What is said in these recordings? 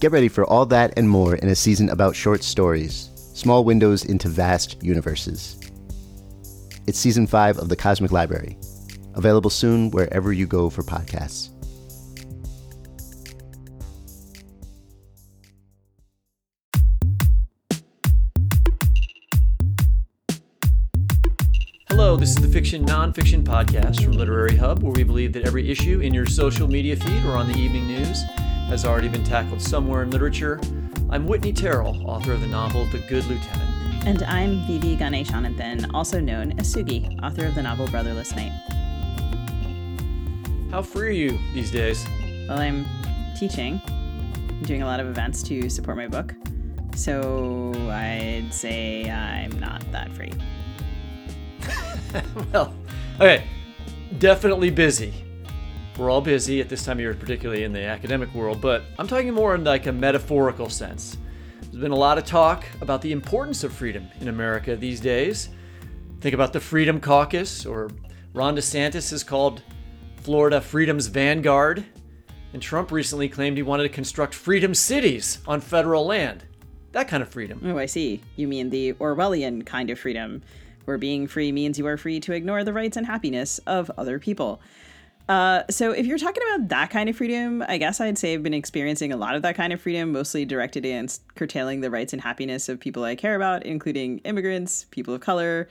Get ready for all that and more in a season about short stories, small windows into vast universes. It's season five of The Cosmic Library, available soon wherever you go for podcasts. Hello, this is the Fiction Nonfiction Podcast from Literary Hub, where we believe that every issue in your social media feed or on the evening news has already been tackled somewhere in literature. I'm Whitney Terrell, author of the novel The Good Lieutenant. And I'm Vivi Ganeshananthan, also known as Sugi, author of the novel Brotherless Night. How free are you these days? Well, I'm teaching. I'm doing a lot of events to support my book. So I'd say I'm not that free. well, okay, definitely busy. We're all busy at this time of year, particularly in the academic world, but I'm talking more in like a metaphorical sense. There's been a lot of talk about the importance of freedom in America these days. Think about the Freedom Caucus, or Ron DeSantis is called Florida Freedom's Vanguard, and Trump recently claimed he wanted to construct freedom cities on federal land. That kind of freedom. Oh, I see. You mean the Orwellian kind of freedom, where being free means you are free to ignore the rights and happiness of other people. Uh, so if you're talking about that kind of freedom, I guess I'd say I've been experiencing a lot of that kind of freedom, mostly directed against curtailing the rights and happiness of people I care about, including immigrants, people of color,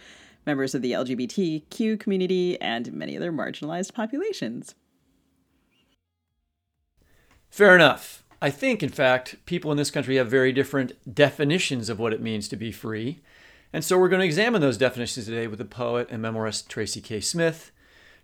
members of the LGBTQ community, and many other marginalized populations. Fair enough. I think, in fact, people in this country have very different definitions of what it means to be free. And so we're going to examine those definitions today with the poet and memoirist Tracy K. Smith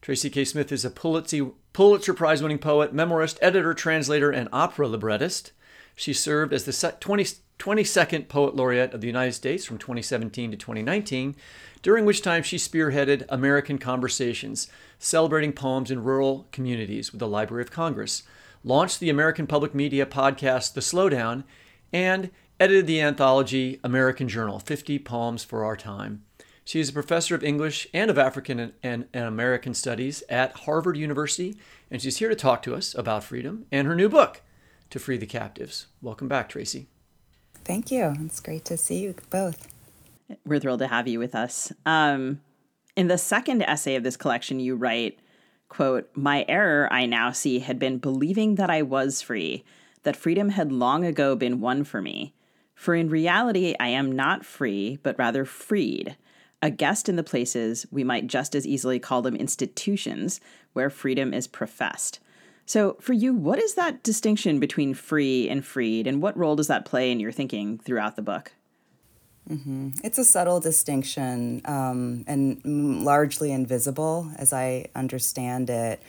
Tracy K. Smith is a Pulitzer, Prize winning poet, memoirist, editor, translator, and opera librettist. She served as the 20, 22nd Poet Laureate of the United States from 2017 to 2019, during which time she spearheaded American Conversations, celebrating poems in rural communities with the Library of Congress, launched the American Public Media podcast The Slowdown, and edited the anthology American Journal 50 Poems for Our Time. She is a professor of English and of African and, and, and, American Studies at Harvard University, and she's here to talk to us about freedom and her new book, To Free the Captives. Welcome back, Tracy. Thank you. It's great to see you both. We're thrilled to have you with us. Um, in the second essay of this collection, you write, quote, My error, I now see, had been believing that I was free, that freedom had long ago been won for me. For in reality, I am not free, but rather freed a guest in the places, we might just as easily call them institutions, where freedom is professed. So, for you, what is that distinction between free and freed, and what role does that play in your thinking throughout the book? Mm-hmm. It's a subtle distinction um, and largely invisible as I understand it,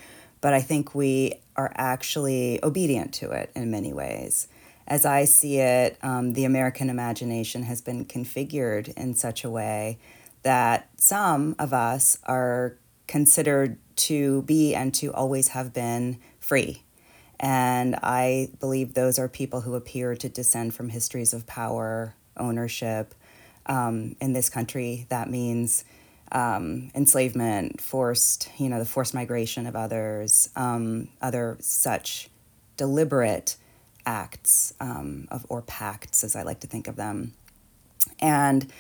but I think we are actually obedient to it in many ways. As I see it, um, the American imagination has been configured in such a way that some of us are considered to be and to always have been free. And I believe those are people who appear to descend from histories of power, ownership. Um, in this country, that means um, enslavement, forced, you know, the forced migration of others, um, other such deliberate acts um, of or pacts, as I like to think of them. And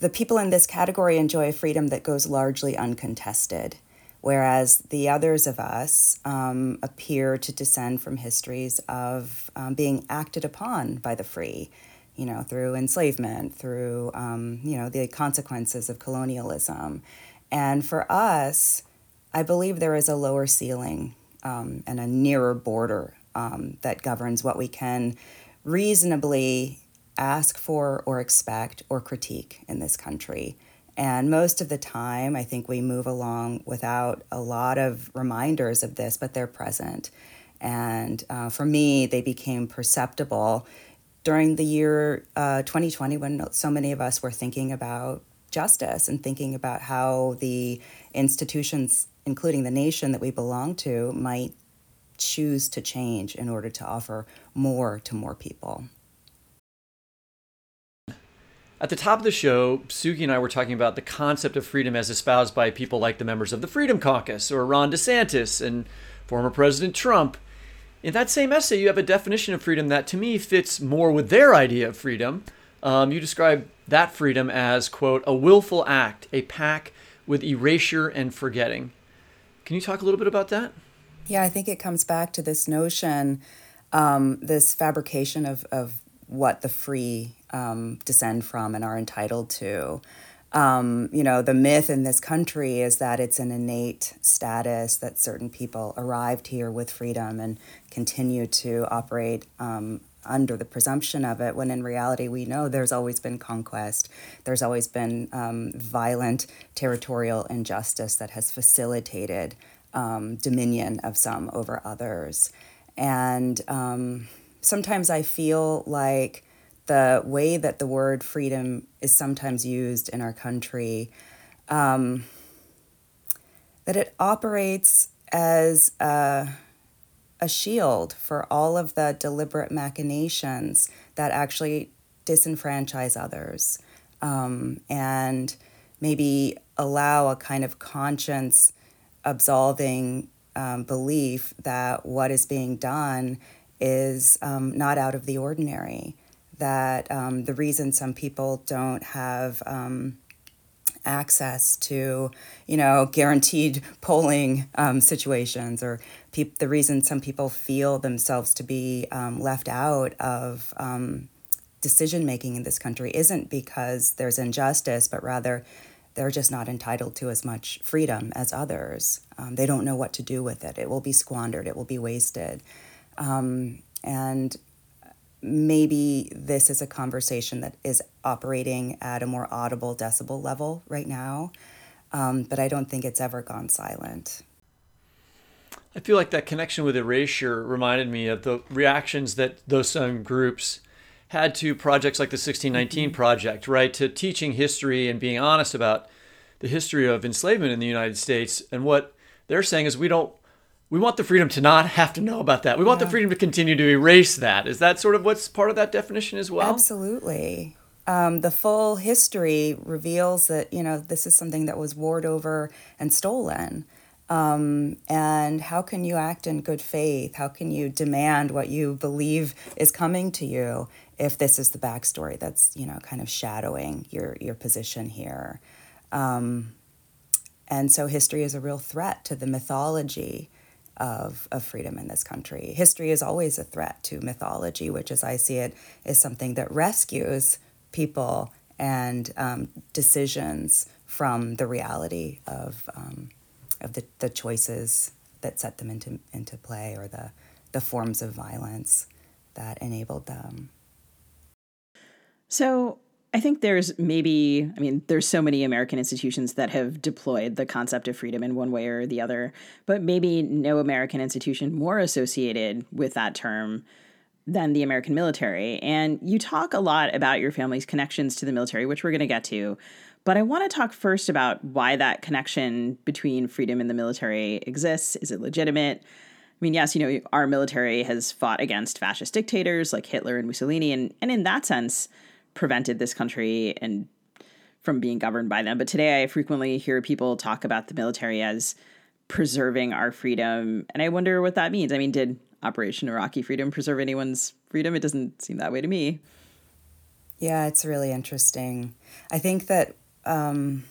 the people in this category enjoy a freedom that goes largely uncontested, whereas the others of us um, appear to descend from histories of um, being acted upon by the free you know, through enslavement, through, um, you know, the consequences of colonialism. And for us, I believe there is a lower ceiling um, and a nearer border um, that governs what we can reasonably ask for or expect or critique in this country. And most of the time, I think we move along without a lot of reminders of this, but they're present. And uh, for me, they became perceptible during the year uh, 2020 when so many of us were thinking about justice and thinking about how the institutions, including the nation that we belong to, might choose to change in order to offer more to more people. At the top of the show, Sugi and I were talking about the concept of freedom as espoused by people like the members of the Freedom Caucus or Ron DeSantis and former President Trump. In that same essay, you have a definition of freedom that to me fits more with their idea of freedom. Um, you describe that freedom as, quote, a willful act, a pack with erasure and forgetting. Can you talk a little bit about that? Yeah, I think it comes back to this notion, um, this fabrication of, of what the free um, descend from and are entitled to um, you know, the myth in this country is that it's an innate status that certain people arrived here with freedom and continue to operate um, under the presumption of it, when in reality we know there's always been conquest, there's always been um, violent territorial injustice that has facilitated um, dominion of some over others. And um, sometimes I feel like the way that the word freedom is sometimes used in our country, um, that it operates as a, a shield for all of the deliberate machinations that actually disenfranchise others um, and maybe allow a kind of conscience absolving um, belief that what is being done is um, not out of the ordinary that um, the reason some people don't have um, access to, you know, guaranteed polling um, situations, or pe- the reason some people feel themselves to be um, left out of um, decision making in this country isn't because there's injustice, but rather they're just not entitled to as much freedom as others. Um, they don't know what to do with it. It will be squandered. It will be wasted. And maybe this is a conversation that is operating at a more audible decibel level right now, um, but I don't think it's ever gone silent. I feel like that connection with erasure reminded me of the reactions that those some groups had to projects like the 1619 mm-hmm. Project, right? To teaching history and being honest about the history of enslavement in the United States. And what they're saying is we don't we want the freedom to not have to know about that. We want yeah. the freedom to continue to erase that. Is that sort of what's part of that definition as well? Absolutely. Um, the full history reveals that you know this is something that was warred over and stolen. Um, and how can you act in good faith? How can you demand what you believe is coming to you if this is the backstory that's you know kind of shadowing your your position here? Um, and so history is a real threat to the mythology of, of freedom in this country. History is always a threat to mythology, which, as I see it, is something that rescues people and um, decisions from the reality of, um, of the, the choices that set them into, into play or the, the forms of violence that enabled them. So, I think there's maybe, I mean, there's so many American institutions that have deployed the concept of freedom in one way or the other, but maybe no American institution more associated with that term than the American military. And you talk a lot about your family's connections to the military, which we're going to get to. But I want to talk first about why that connection between freedom and the military exists. Is it legitimate? I mean, yes, you know, our military has fought against fascist dictators like Hitler and Mussolini, and, and in that sense, prevented this country and from being governed by them. But today I frequently hear people talk about the military as preserving our freedom. And I wonder what that means. I mean, did Operation Iraqi Freedom preserve anyone's freedom? It doesn't seem that way to me. Yeah, it's really interesting. I think that um,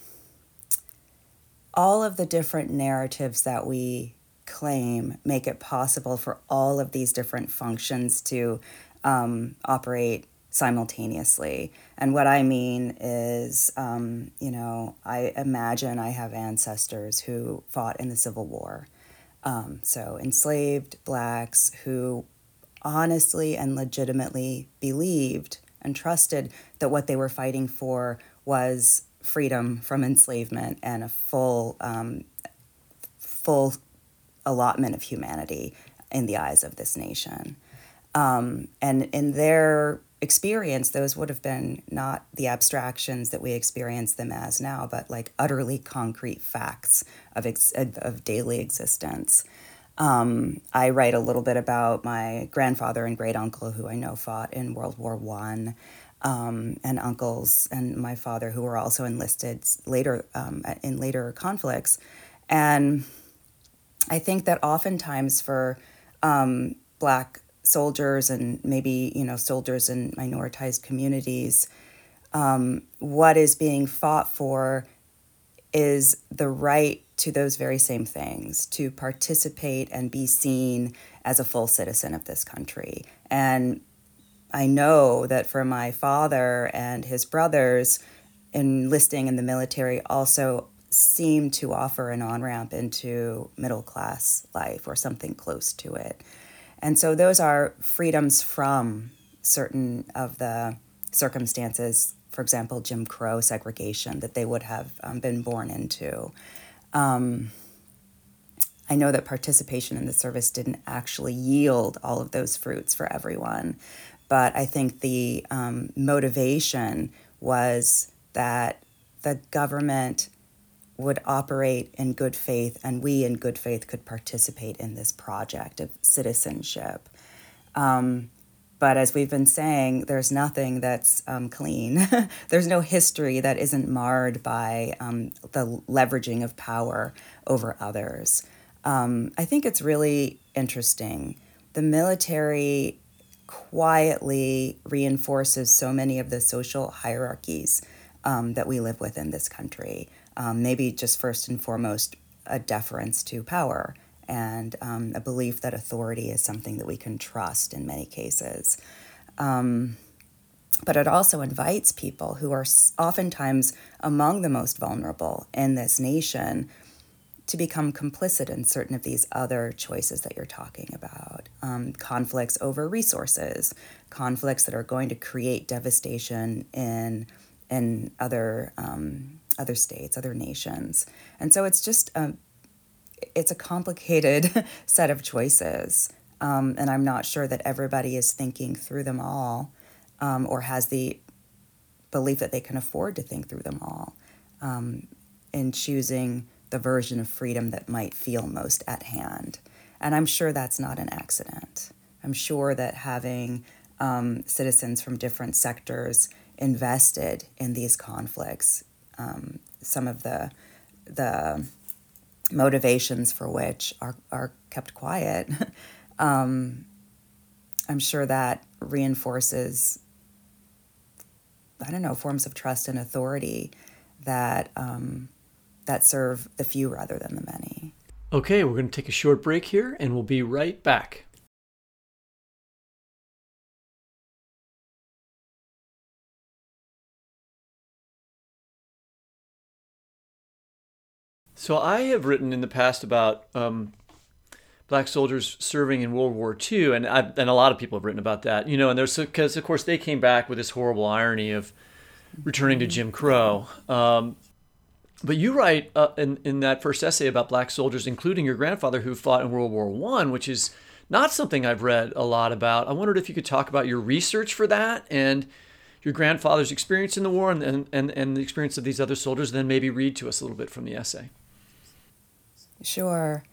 all of the different narratives that we claim make it possible for all of these different functions to um, operate simultaneously. And what I mean is, um, you know, I imagine I have ancestors who fought in the Civil War. Um, so enslaved blacks who honestly and legitimately believed and trusted that what they were fighting for was freedom from enslavement and a full, um, full allotment of humanity in the eyes of this nation. Um, and in their experience, those would have been not the abstractions that we experience them as now, but like utterly concrete facts of, ex- of daily existence. Um, I write a little bit about my grandfather and great uncle, who I know fought in World War One, um, and uncles and my father, who were also enlisted later um, in later conflicts. And I think that oftentimes for um, Black soldiers and maybe you know soldiers in minoritized communities, um, what is being fought for is the right to those very same things to participate and be seen as a full citizen of this country. And I know that for my father and his brothers, enlisting in the military also seemed to offer an on ramp into middle class life or something close to it. And so those are freedoms from certain of the circumstances, for example, Jim Crow segregation that they would have um, been born into. Um, I know that participation in the service didn't actually yield all of those fruits for everyone, but I think the um, motivation was that the government would operate in good faith and we in good faith could participate in this project of citizenship. Um, but as we've been saying, there's nothing that's um, clean. there's no history that isn't marred by um, the leveraging of power over others. Um, I think it's really interesting. The military quietly reinforces so many of the social hierarchies um, that we live with in this country um, maybe just first and foremost a deference to power and um, a belief that authority is something that we can trust in many cases. Um, but it also invites people who are oftentimes among the most vulnerable in this nation to become complicit in certain of these other choices that you're talking about um, conflicts over resources, conflicts that are going to create devastation in, in other um, other states, other nations. And so it's just a, it's a complicated set of choices. Um, and I'm not sure that everybody is thinking through them all um, or has the belief that they can afford to think through them all um, in choosing the version of freedom that might feel most at hand. And I'm sure that's not an accident. I'm sure that having um, citizens from different sectors invested in these conflicts um, some of the the motivations for which are are kept quiet. um, I'm sure that reinforces I don't know forms of trust and authority that um, that serve the few rather than the many. Okay, we're going to take a short break here, and we'll be right back. So I have written in the past about um, black soldiers serving in World War II, and I, and a lot of people have written about that. You know, and there's because of course they came back with this horrible irony of returning to Jim Crow. Um, but you write uh, in in that first essay about black soldiers, including your grandfather who fought in World War One, which is not something I've read a lot about. I wondered if you could talk about your research for that and your grandfather's experience in the war and, and, and the experience of these other soldiers, then maybe read to us a little bit from the essay. Sure.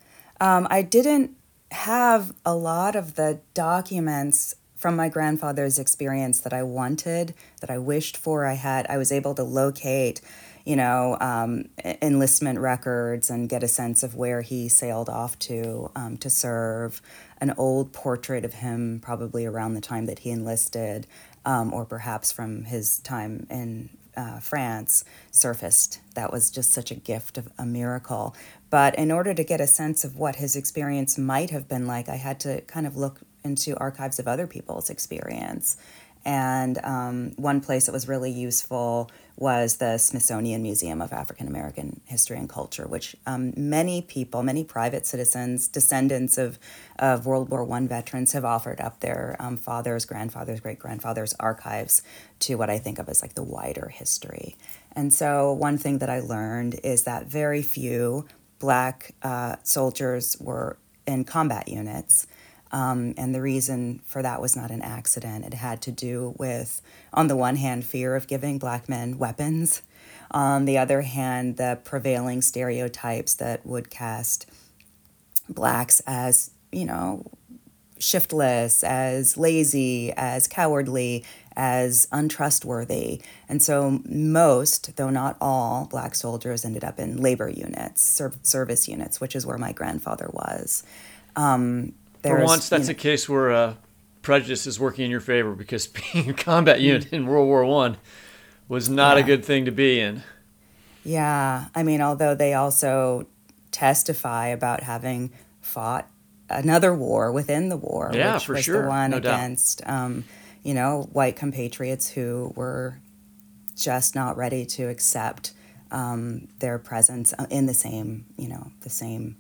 Um, I didn't have a lot of the documents from my grandfather's experience that I wanted, that I wished for. I had, I was able to locate, you know, um, enlistment records and get a sense of where he sailed off to um, to serve. An old portrait of him, probably around the time that he enlisted, um, or perhaps from his time in uh, France surfaced. That was just such a gift of a miracle. But in order to get a sense of what his experience might have been like, I had to kind of look into archives of other people's experience. And um, one place that was really useful was the Smithsonian Museum of African American History and Culture, which um, many people, many private citizens, descendants of, of World War I veterans, have offered up their um, fathers, grandfathers, great grandfathers' archives to what I think of as like the wider history. And so, one thing that I learned is that very few Black uh, soldiers were in combat units. Um, and the reason for that was not an accident. It had to do with, on the one hand, fear of giving black men weapons. On the other hand, the prevailing stereotypes that would cast blacks as, you know, shiftless, as lazy, as cowardly, as untrustworthy. And so, most, though not all, black soldiers ended up in labor units, service units, which is where my grandfather was. Um, for once, that's you know, a case where uh, prejudice is working in your favor because being a combat unit in World War One was not yeah. a good thing to be in. Yeah, I mean, although they also testify about having fought another war within the war, yeah, which for was sure. the one no against, um, you know, white compatriots who were just not ready to accept um, their presence uh, in the same, you know, the same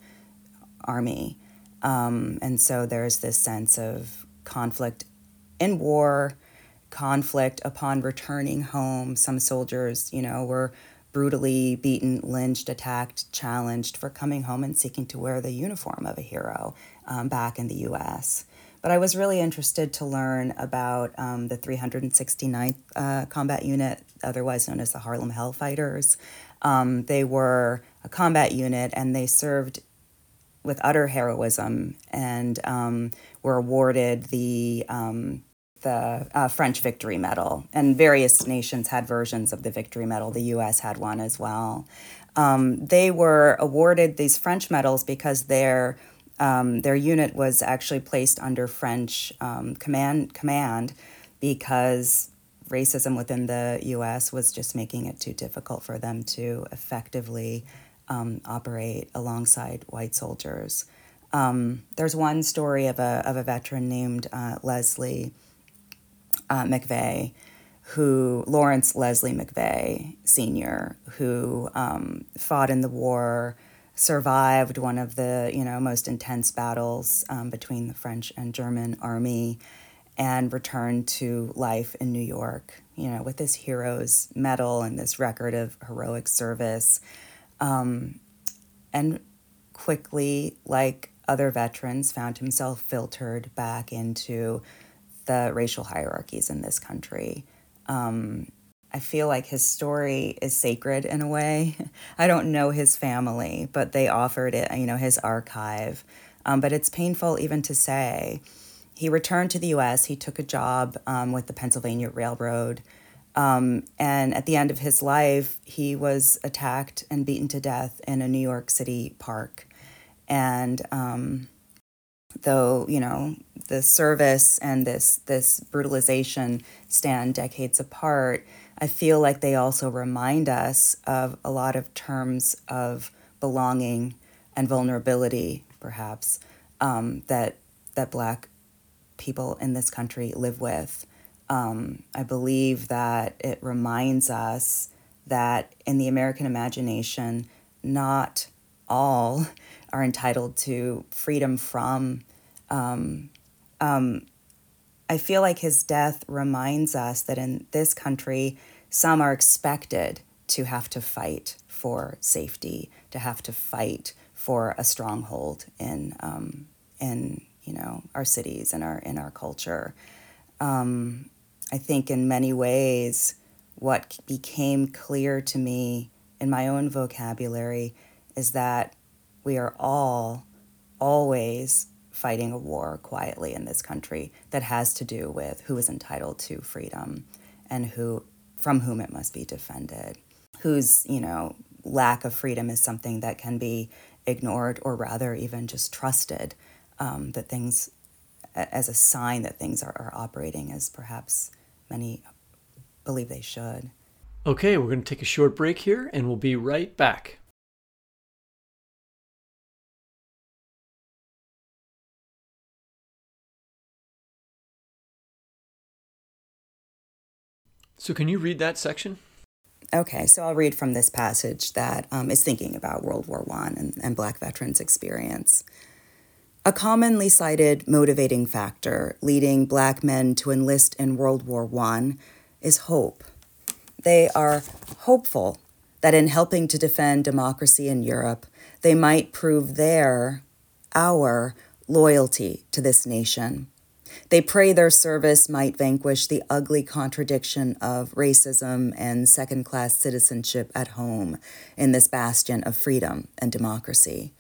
army. Um, and so there's this sense of conflict in war, conflict upon returning home. Some soldiers, you know, were brutally beaten, lynched, attacked, challenged for coming home and seeking to wear the uniform of a hero um, back in the US. But I was really interested to learn about um, the 369th uh, Combat Unit, otherwise known as the Harlem Hellfighters. Um, they were a combat unit and they served with utter heroism and um, were awarded the um, the uh, French Victory Medal, and various nations had versions of the Victory Medal. The U.S. had one as well. Um, they were awarded these French medals because their um, their unit was actually placed under French um, command command because racism within the U.S. was just making it too difficult for them to effectively um, operate alongside white soldiers. Um, there's one story of a, of a veteran named uh, Leslie uh, McVeigh, who, Lawrence Leslie McVeigh Sr., who um, fought in the war, survived one of the you know most intense battles um, between the French and German army, and returned to life in New York. You know, with this hero's medal and this record of heroic service. Um, and quickly, like other veterans, found himself filtered back into the racial hierarchies in this country. Um, I feel like his story is sacred in a way. I don't know his family, but they offered it, you know, his archive. Um, but it's painful even to say. He returned to the US. He took a job um, with the Pennsylvania Railroad. Um, and at the end of his life, he was attacked and beaten to death in a New York City park. And um, though you know the service and this this brutalization stand decades apart, I feel like they also remind us of a lot of terms of belonging and vulnerability, perhaps um, that that Black people in this country live with. Um, I believe that it reminds us that in the American imagination, not all are entitled to freedom from. Um, um, I feel like his death reminds us that in this country, some are expected to have to fight for safety, to have to fight for a stronghold in um, in you know our cities and our in our culture. Um, I think in many ways, what became clear to me in my own vocabulary is that we are all always fighting a war quietly in this country that has to do with who is entitled to freedom and who from whom it must be defended. Whose you know lack of freedom is something that can be ignored or rather even just trusted um, that things as a sign that things are, are operating as perhaps many believe they should okay we're going to take a short break here and we'll be right back So, can you read that section? Okay, so I'll read from this passage that um, is thinking about World War I and, and Black veterans' experience. A commonly cited motivating factor leading Black men to enlist in World War I is hope. They are hopeful that in helping to defend democracy in Europe, they might prove their, our, loyalty to this nation. They pray their service might vanquish the ugly contradiction of racism and second class citizenship at home in this bastion of freedom and democracy.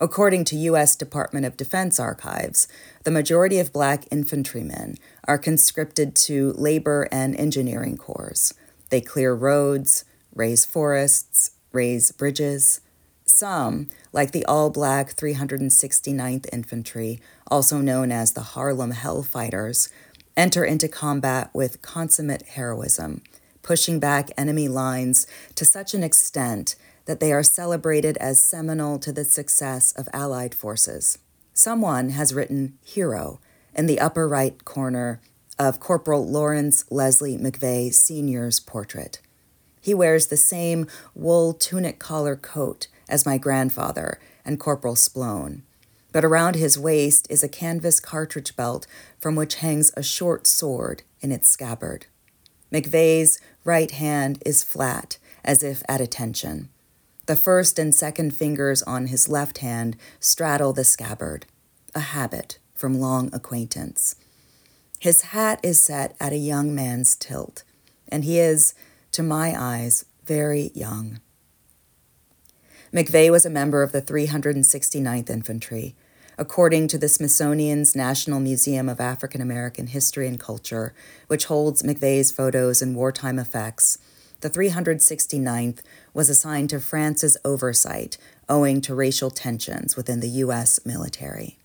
According to U.S. Department of Defense archives, the majority of black infantrymen are conscripted to labor and engineering corps. They clear roads, raise forests, raise bridges. Some, like the all black 369th Infantry, also known as the Harlem Hellfighters, enter into combat with consummate heroism, pushing back enemy lines to such an extent that they are celebrated as seminal to the success of Allied forces. Someone has written hero in the upper right corner of Corporal Lawrence Leslie McVeigh Sr.'s portrait. He wears the same wool tunic collar coat as my grandfather and Corporal Splone but around his waist is a canvas cartridge belt from which hangs a short sword in its scabbard. McVeigh's right hand is flat, as if at attention. The first and second fingers on his left hand straddle the scabbard, a habit from long acquaintance. His hat is set at a young man's tilt, and he is, to my eyes, very young. McVeigh was a member of the 369th Infantry. According to the Smithsonian's National Museum of African American History and Culture, which holds McVeigh's photos and wartime effects, the 369th was assigned to France's oversight owing to racial tensions within the U.S. military.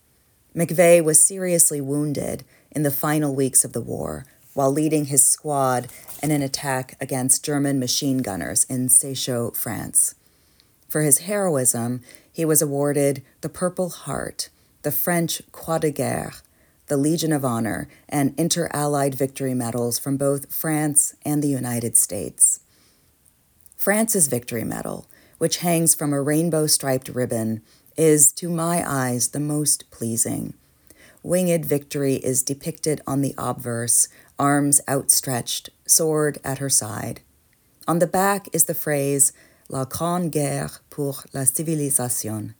McVeigh was seriously wounded in the final weeks of the war while leading his squad in an attack against German machine gunners in Séchault, France. For his heroism, he was awarded the Purple Heart, the French Croix de Guerre, the Legion of Honor, and Inter Allied Victory Medals from both France and the United States. France's Victory Medal, which hangs from a rainbow striped ribbon, is, to my eyes, the most pleasing. Winged victory is depicted on the obverse, arms outstretched, sword at her side. On the back is the phrase, La Grande Guerre pour la Civilisation.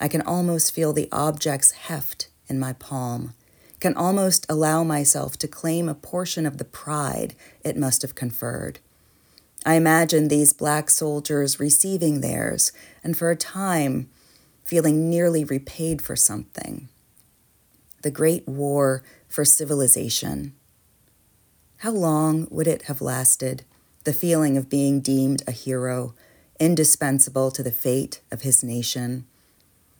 I can almost feel the object's heft in my palm, can almost allow myself to claim a portion of the pride it must have conferred. I imagine these black soldiers receiving theirs and for a time feeling nearly repaid for something. The Great War for Civilization. How long would it have lasted? the feeling of being deemed a hero, indispensable to the fate of his nation.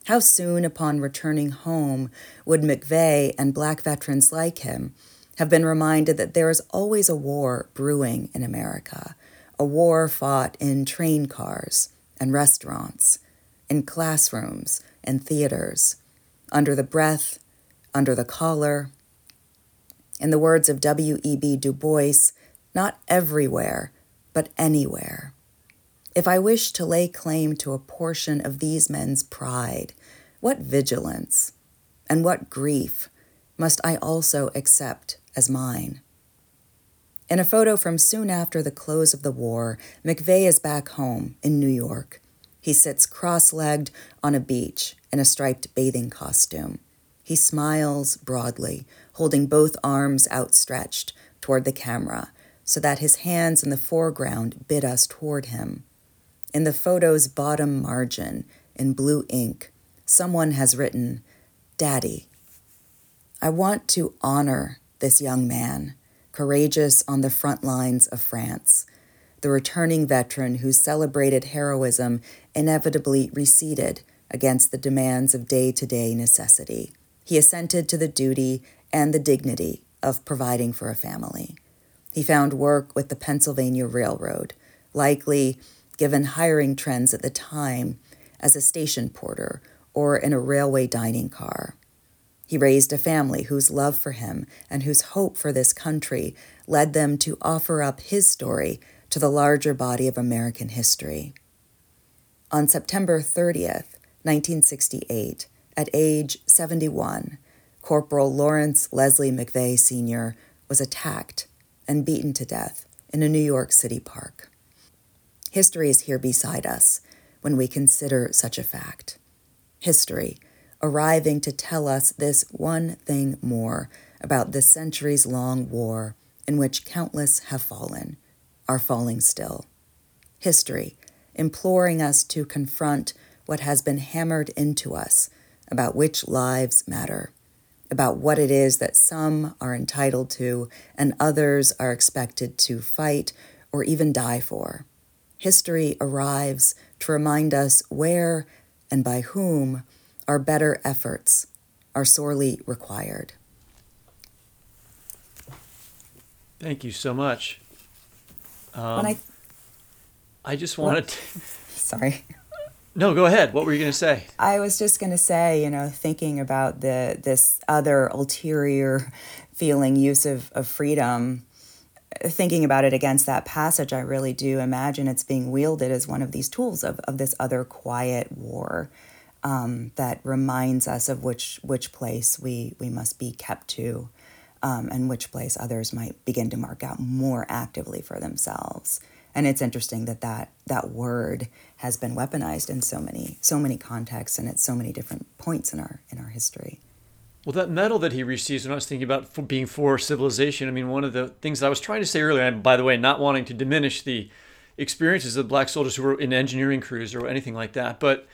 How soon upon returning home would McVeigh and black veterans like him have been reminded that there is always a war brewing in America, a war fought in train cars and restaurants, in classrooms and theaters, under the breath, under the collar. In the words of W.E.B. Du Bois, not everywhere but anywhere. If I wish to lay claim to a portion of these men's pride, what vigilance and what grief must I also accept as mine? In a photo from soon after the close of the war, McVeigh is back home in New York. He sits cross legged on a beach in a striped bathing costume. He smiles broadly, holding both arms outstretched toward the camera so that his hands in the foreground bid us toward him. In the photo's bottom margin, in blue ink, someone has written, Daddy, I want to honor this young man, courageous on the front lines of France, the returning veteran whose celebrated heroism inevitably receded against the demands of day to day necessity. He assented to the duty and the dignity of providing for a family. He found work with the Pennsylvania Railroad, likely, given hiring trends at the time, as a station porter or in a railway dining car. He raised a family whose love for him and whose hope for this country led them to offer up his story to the larger body of American history. On September 30th, 1968, at age 71, Corporal Lawrence Leslie McVeigh Sr. was attacked and beaten to death in a New York City park. History is here beside us when we consider such a fact history, arriving to tell us this one thing more about this centuries long war in which countless have fallen, are falling still. History, imploring us to confront what has been hammered into us about which lives matter, about what it is that some are entitled to and others are expected to fight or even die for. History arrives to remind us where and by whom our better efforts are sorely required. Thank you so much. Um, I, I just wanted to. Sorry. No, go ahead. What were you going to say? I was just going to say, you know, thinking about the this other ulterior feeling use of, of freedom, thinking about it against that passage, I really do imagine it's being wielded as one of these tools of, of this other quiet war um, that reminds us of which which place we we must be kept to, um, and which place others might begin to mark out more actively for themselves. And it's interesting that that that word has been weaponized in so many so many contexts and at so many different points in our in our history. Well, that medal that he receives, when I was thinking about for being for civilization, I mean, one of the things that I was trying to say earlier, and by the way, not wanting to diminish the experiences of black soldiers who were in engineering crews or anything like that, but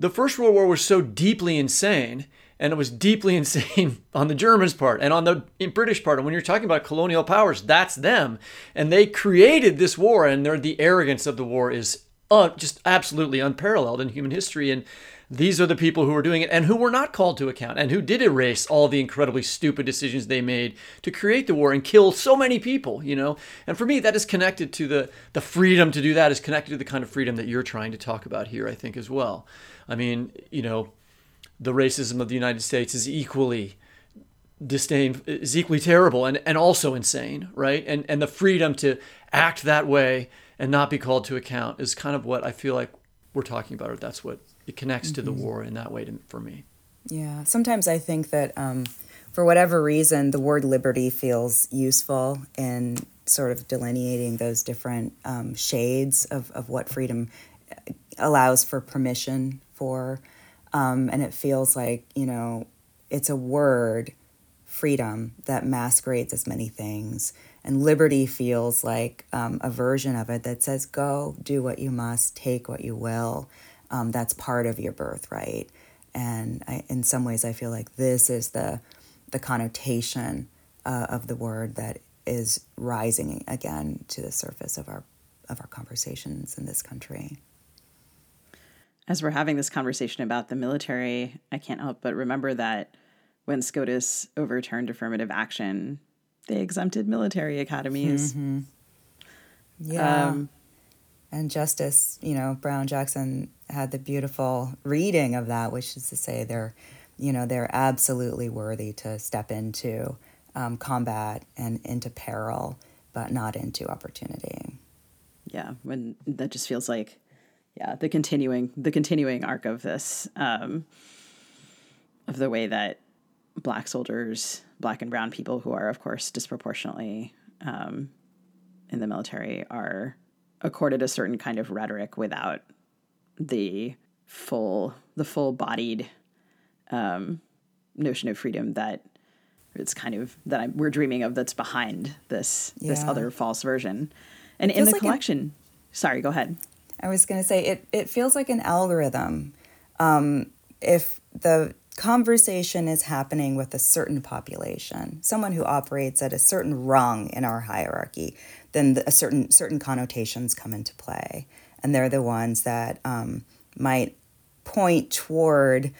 the First World War was so deeply insane, and it was deeply insane on the Germans' part and on the British part. And when you're talking about colonial powers, that's them, and they created this war, and the arrogance of the war is just absolutely unparalleled in human history. And these are the people who were doing it and who were not called to account and who did erase all the incredibly stupid decisions they made to create the war and kill so many people, you know? And for me, that is connected to the, the freedom to do that is connected to the kind of freedom that you're trying to talk about here, I think, as well. I mean, you know, the racism of the United States is equally disdain is equally terrible and, and also insane, right? And and the freedom to act that way and not be called to account is kind of what I feel like we're talking about, or that's what it connects mm-hmm. to the mm-hmm. war in that way to, for me. Yeah, sometimes I think that um, for whatever reason, the word liberty feels useful in sort of delineating those different um, shades of, of what freedom allows for permission for. Um, and it feels like, you know, it's a word, freedom, that masquerades as many things. And liberty feels like um, a version of it that says, go, do what you must, take what you will. Um, that's part of your birthright. And I, in some ways, I feel like this is the, the connotation uh, of the word that is rising again to the surface of our, of our conversations in this country as we're having this conversation about the military, I can't help but remember that when SCOTUS overturned affirmative action, they exempted military academies. Mm-hmm. Yeah. Um, and Justice, you know, Brown Jackson had the beautiful reading of that, which is to say they're, you know, they're absolutely worthy to step into um, combat and into peril, but not into opportunity. Yeah, when that just feels like yeah, the continuing the continuing arc of this um, of the way that black soldiers, black and brown people who are of course disproportionately um, in the military are accorded a certain kind of rhetoric without the full the full bodied um, notion of freedom that it's kind of that I'm, we're dreaming of that's behind this yeah. this other false version and in the like collection sorry go ahead I was going to say it, it feels like an algorithm. Um, if the conversation is happening with a certain population, someone who operates at a certain rung in our hierarchy, then a certain certain connotations come into play, and they're the ones that um, might point toward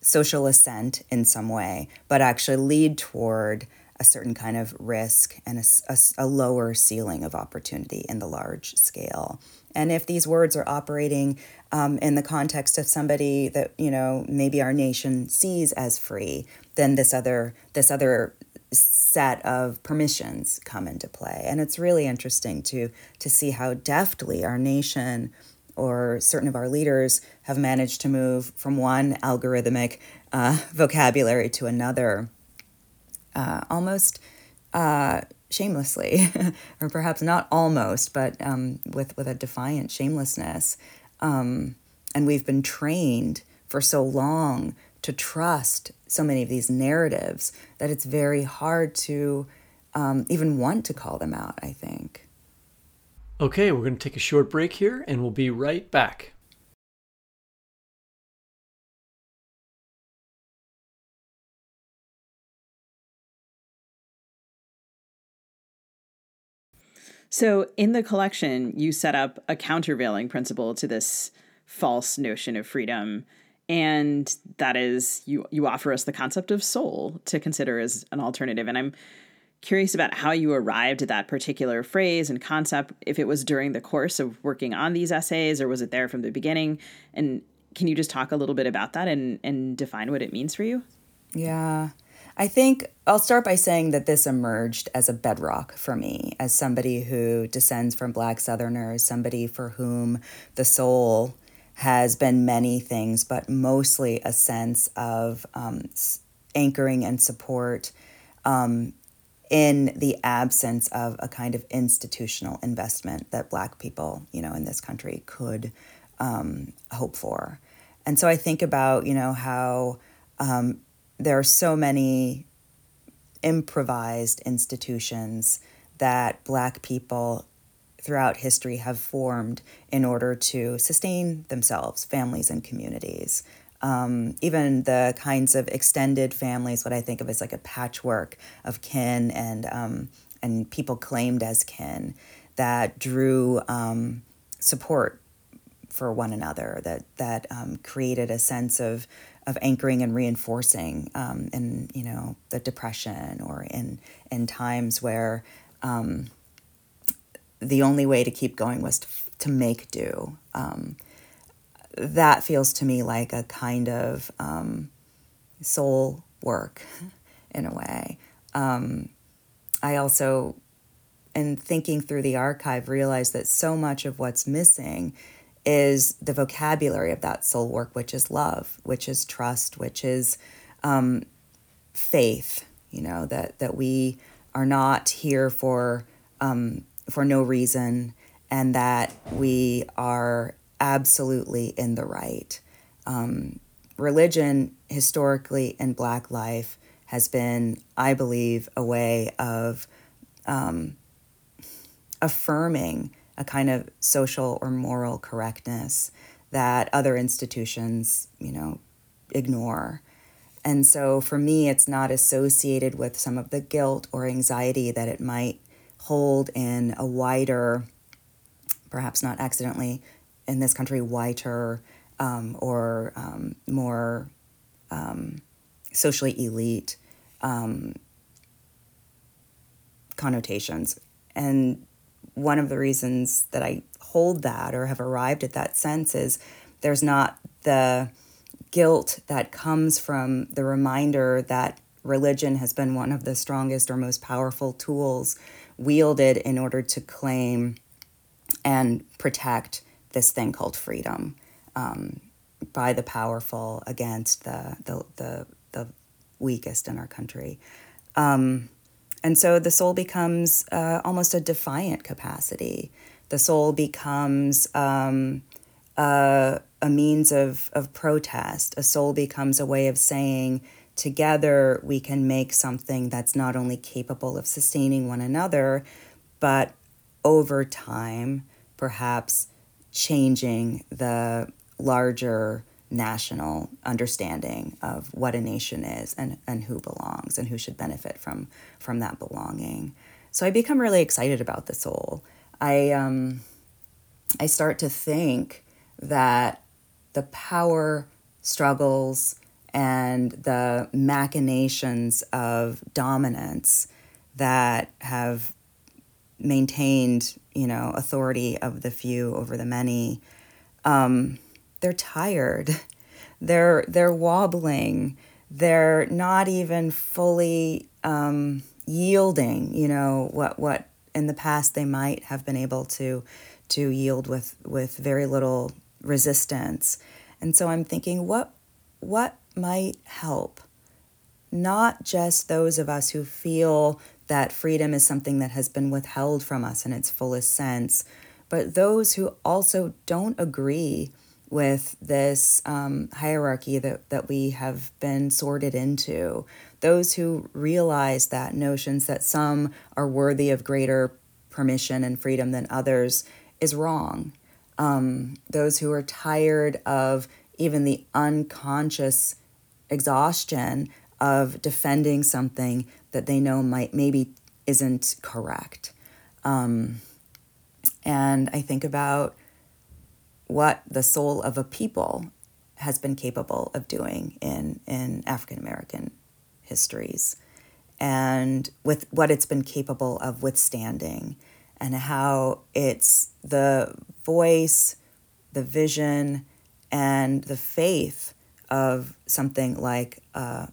social ascent in some way, but actually lead toward a certain kind of risk and a, a, a, lower ceiling of opportunity in the large scale. And if these words are operating um, in the context of somebody that you know maybe our nation sees as free, then this other this other set of permissions come into play. And it's really interesting to to see how deftly our nation or certain of our leaders have managed to move from one algorithmic uh, vocabulary to another uh, almost uh, shamelessly, or perhaps not almost, but um, with, with a defiant shamelessness. Um, and we've been trained for so long to trust so many of these narratives that it's very hard to um, even want to call them out, I think. Okay, we're going to take a short break here and we'll be right back. So, in the collection, you set up a countervailing principle to this false notion of freedom, and that is you you offer us the concept of soul to consider as an alternative. And I'm curious about how you arrived at that particular phrase and concept. If it was during the course of working on these essays, or was it there from the beginning? And can you just talk a little bit about that and and define what it means for you? Yeah. I think I'll start by saying that this emerged as a bedrock for me, as somebody who descends from Black Southerners, somebody for whom the soul has been many things, but mostly a sense of um, anchoring and support um, in the absence of a kind of institutional investment that Black people, you know, in this country could um, hope for. And so I think about, you know, how um, there are so many improvised institutions that Black people throughout history have formed in order to sustain themselves, families, and communities. Um, even the kinds of extended families, what I think of as like a patchwork of kin and um, and people claimed as kin that drew um, support for one another, that that um, created a sense of of anchoring and reinforcing um, in you know the depression or in in times where um, the only way to keep going was to, to make do. Um, that feels to me like a kind of um, soul work in a way. Um, I also, in thinking through the archive, realized that so much of what's missing is the vocabulary of that soul work, which is love, which is trust, which is um, faith. You know that that we are not here for um, for no reason, and that we are absolutely in the right. Um, religion, historically in Black life, has been, I believe, a way of um, affirming a kind of social or moral correctness that other institutions, you know, ignore. And so for me, it's not associated with some of the guilt or anxiety that it might hold in a wider, perhaps not accidentally in this country, whiter um, or um, more um, socially elite um, connotations. And one of the reasons that I hold that or have arrived at that sense is there's not the guilt that comes from the reminder that religion has been one of the strongest or most powerful tools wielded in order to claim and protect this thing called freedom um, by the powerful against the, the, the, the weakest in our country. Um, and so the soul becomes uh, almost a defiant capacity. The soul becomes um, a, a means of, of protest. A soul becomes a way of saying, together we can make something that's not only capable of sustaining one another, but over time, perhaps changing the larger national understanding of what a nation is and, and who belongs and who should benefit from from that belonging. So I become really excited about the soul. I um, I start to think that the power struggles and the machinations of dominance that have maintained, you know, authority of the few over the many, um, they're tired. They're they're wobbling. They're not even fully um, yielding. You know what what in the past they might have been able to to yield with with very little resistance. And so I'm thinking, what what might help? Not just those of us who feel that freedom is something that has been withheld from us in its fullest sense, but those who also don't agree with this um, hierarchy that, that we have been sorted into, those who realize that notions that some are worthy of greater permission and freedom than others is wrong. Um, those who are tired of even the unconscious exhaustion of defending something that they know might maybe isn't correct. Um, and I think about what the soul of a people has been capable of doing in, in African American histories and with what it's been capable of withstanding and how it's the voice, the vision, and the faith of something like a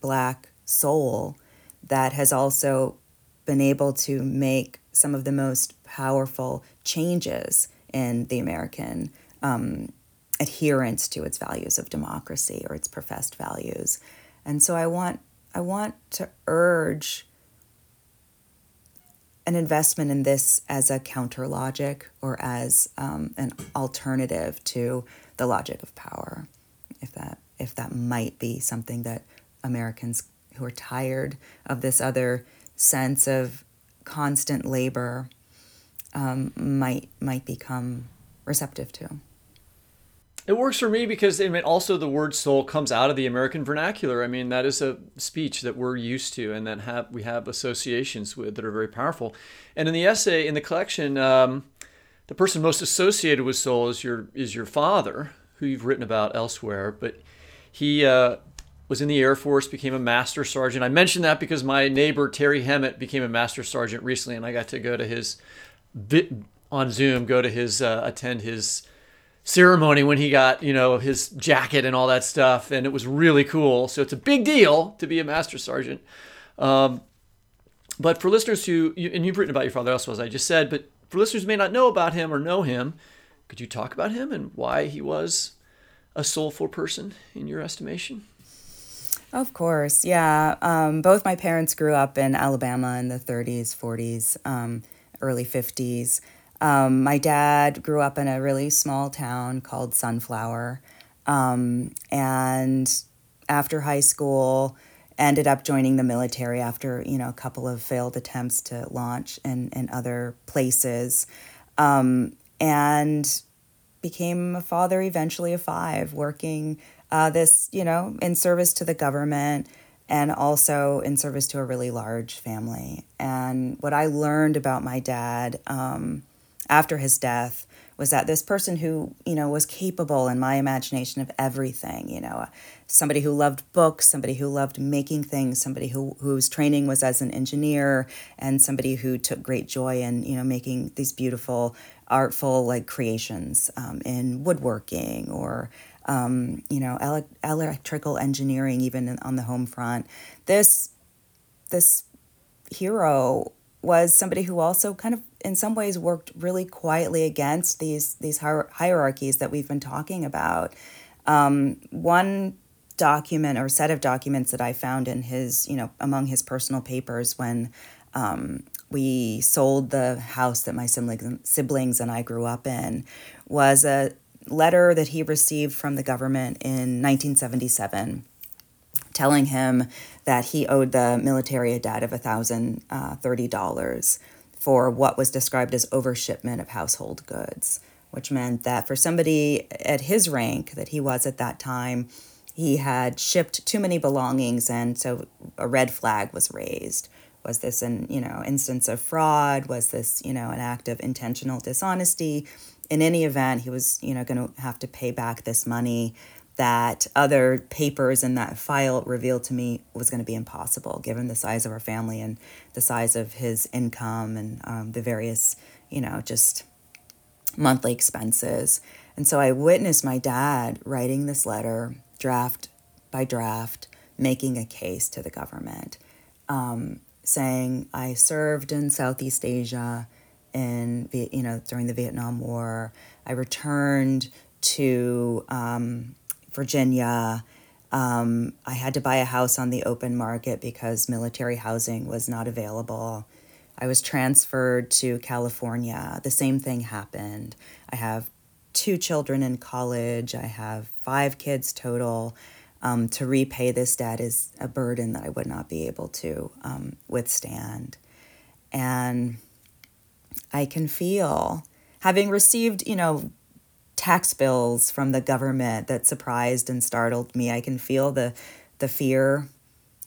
black soul that has also been able to make some of the most powerful changes in the American um, adherence to its values of democracy or its professed values. And so I want I want to urge an investment in this as a counter logic or as um, an alternative to the logic of power, if that if that might be something that Americans who are tired of this other sense of constant labor um, might might become receptive to. It works for me because I mean, also the word soul comes out of the American vernacular. I mean, that is a speech that we're used to and that have we have associations with that are very powerful. And in the essay in the collection, um, the person most associated with soul is your is your father, who you've written about elsewhere. But he uh, was in the Air Force, became a master sergeant. I mentioned that because my neighbor Terry Hemmett became a master sergeant recently, and I got to go to his on Zoom, go to his uh, attend his ceremony when he got you know his jacket and all that stuff and it was really cool so it's a big deal to be a master sergeant um, but for listeners who and you've written about your father also as i just said but for listeners who may not know about him or know him could you talk about him and why he was a soulful person in your estimation? Of course yeah. Um, both my parents grew up in alabama in the 30s 40s um, early 50s um, my dad grew up in a really small town called Sunflower. Um, and after high school, ended up joining the military after you know a couple of failed attempts to launch in, in other places. Um, and became a father eventually of five working uh, this you know in service to the government and also in service to a really large family. And what i learned about my dad um, after his death was that this person who you know was capable in my imagination of everything you know somebody who loved books somebody who loved making things somebody who whose training was as an engineer and somebody who took great joy in you know making these beautiful artful like creations um, in woodworking or um, you know ele- electrical engineering even on the home front this this hero was somebody who also kind of in some ways worked really quietly against these these hierarchies that we've been talking about. Um, one document or set of documents that I found in his, you know, among his personal papers when um, we sold the house that my siblings, and I grew up in was a letter that he received from the government in 1977 telling him that he owed the military a debt of $1,030 for what was described as overshipment of household goods. which meant that for somebody at his rank that he was at that time, he had shipped too many belongings, and so a red flag was raised. Was this an you know instance of fraud? Was this you know an act of intentional dishonesty? In any event, he was you know going to have to pay back this money that other papers in that file revealed to me was going to be impossible given the size of our family and the size of his income and um, the various you know just monthly expenses and so i witnessed my dad writing this letter draft by draft making a case to the government um, saying i served in southeast asia in you know during the vietnam war i returned to um, Virginia. Um, I had to buy a house on the open market because military housing was not available. I was transferred to California. The same thing happened. I have two children in college. I have five kids total. Um, to repay this debt is a burden that I would not be able to um, withstand. And I can feel, having received, you know, tax bills from the government that surprised and startled me. I can feel the the fear.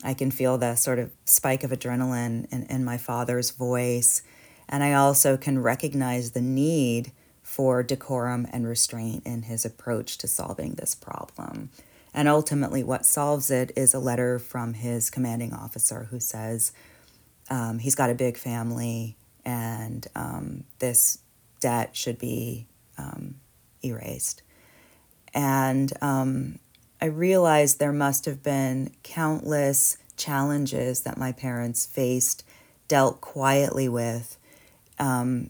I can feel the sort of spike of adrenaline in, in my father's voice. And I also can recognize the need for decorum and restraint in his approach to solving this problem. And ultimately, what solves it is a letter from his commanding officer who says um, he's got a big family and um, this debt should be um, erased. And um, I realized there must have been countless challenges that my parents faced, dealt quietly with um,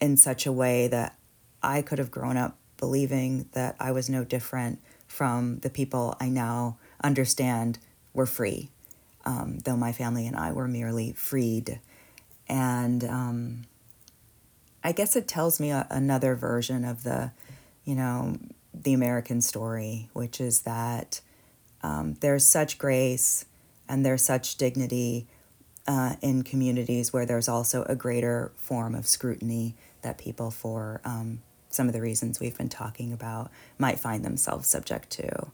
in such a way that I could have grown up believing that I was no different from the people I now understand were free, um, though my family and I were merely freed. And um, I guess it tells me a, another version of the you know, the American story, which is that um, there's such grace and there's such dignity uh, in communities where there's also a greater form of scrutiny that people, for um, some of the reasons we've been talking about, might find themselves subject to.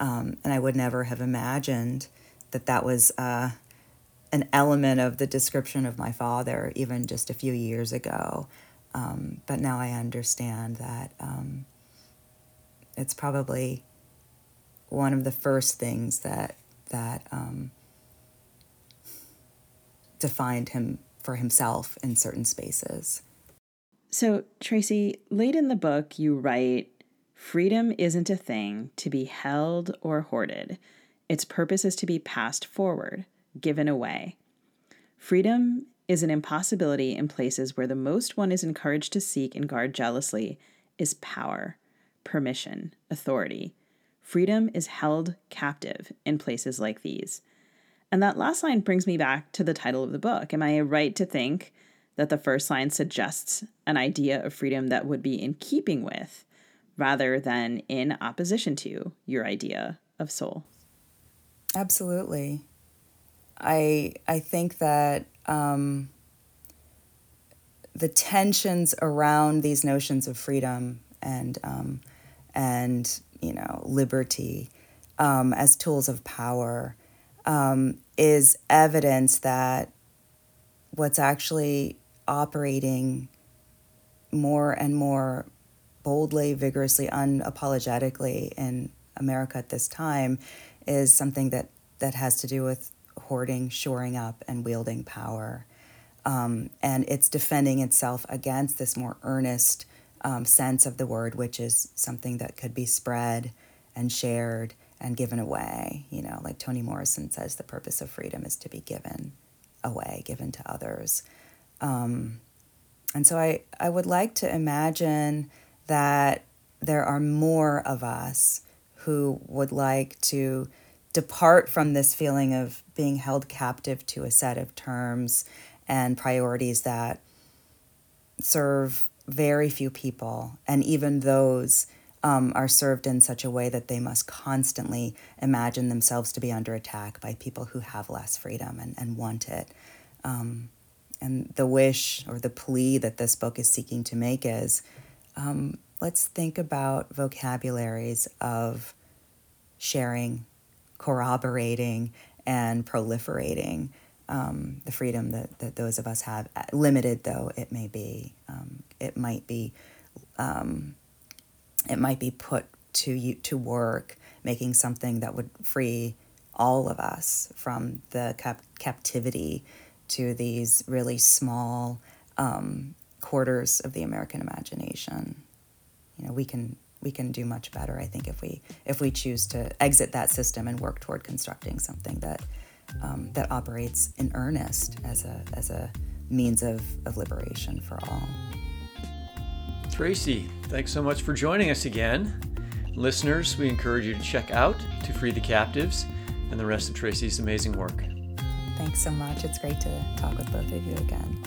Um, and I would never have imagined that that was uh, an element of the description of my father, even just a few years ago. Um, but now I understand that um, it's probably one of the first things that that um, defined him for himself in certain spaces. So, Tracy, late in the book, you write Freedom isn't a thing to be held or hoarded. Its purpose is to be passed forward, given away. Freedom is an impossibility in places where the most one is encouraged to seek and guard jealously is power permission, authority. Freedom is held captive in places like these. And that last line brings me back to the title of the book. Am I right to think that the first line suggests an idea of freedom that would be in keeping with, rather than in opposition to, your idea of soul? Absolutely. I I think that um, the tensions around these notions of freedom and um, and you know liberty um, as tools of power um, is evidence that what's actually operating more and more boldly, vigorously, unapologetically in America at this time is something that, that has to do with hoarding, shoring up, and wielding power. Um, and it's defending itself against this more earnest um, sense of the word, which is something that could be spread and shared and given away. You know, like Toni Morrison says, the purpose of freedom is to be given away, given to others. Um, and so I, I would like to imagine that there are more of us who would like to depart from this feeling of being held captive to a set of terms and priorities that serve very few people, and even those um, are served in such a way that they must constantly imagine themselves to be under attack by people who have less freedom and, and want it. Um, and the wish or the plea that this book is seeking to make is um, let's think about vocabularies of sharing, corroborating, and proliferating um, the freedom that, that those of us have, limited though it may be. Um, it might be um, it might be put to you to work making something that would free all of us from the cap- captivity to these really small um, quarters of the American imagination. You know, we can we can do much better, I think, if we if we choose to exit that system and work toward constructing something that um, that operates in earnest as a as a means of, of liberation for all. Tracy, thanks so much for joining us again. Listeners, we encourage you to check out To Free the Captives and the rest of Tracy's amazing work. Thanks so much. It's great to talk with both of you again.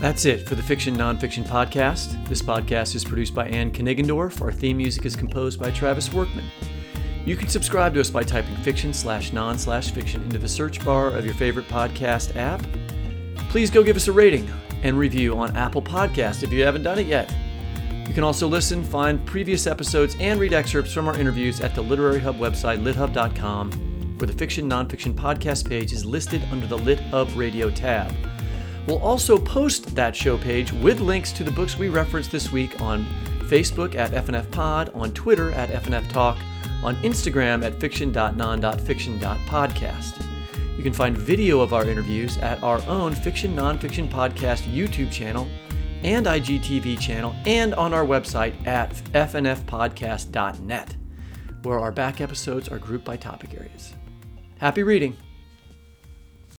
That's it for the Fiction Nonfiction Podcast. This podcast is produced by Anne Kniggendorf. Our theme music is composed by Travis Workman. You can subscribe to us by typing fiction slash non slash fiction into the search bar of your favorite podcast app. Please go give us a rating and review on Apple Podcast if you haven't done it yet. You can also listen, find previous episodes, and read excerpts from our interviews at the Literary Hub website, lithub.com, where the Fiction Nonfiction podcast page is listed under the Lit Hub Radio tab. We'll also post that show page with links to the books we referenced this week on Facebook at FNF Pod, on Twitter at FNF Talk, on Instagram at fiction.non.fiction.podcast. You can find video of our interviews at our own Fiction Nonfiction Podcast YouTube channel and IGTV channel and on our website at fnfpodcast.net, where our back episodes are grouped by topic areas. Happy reading!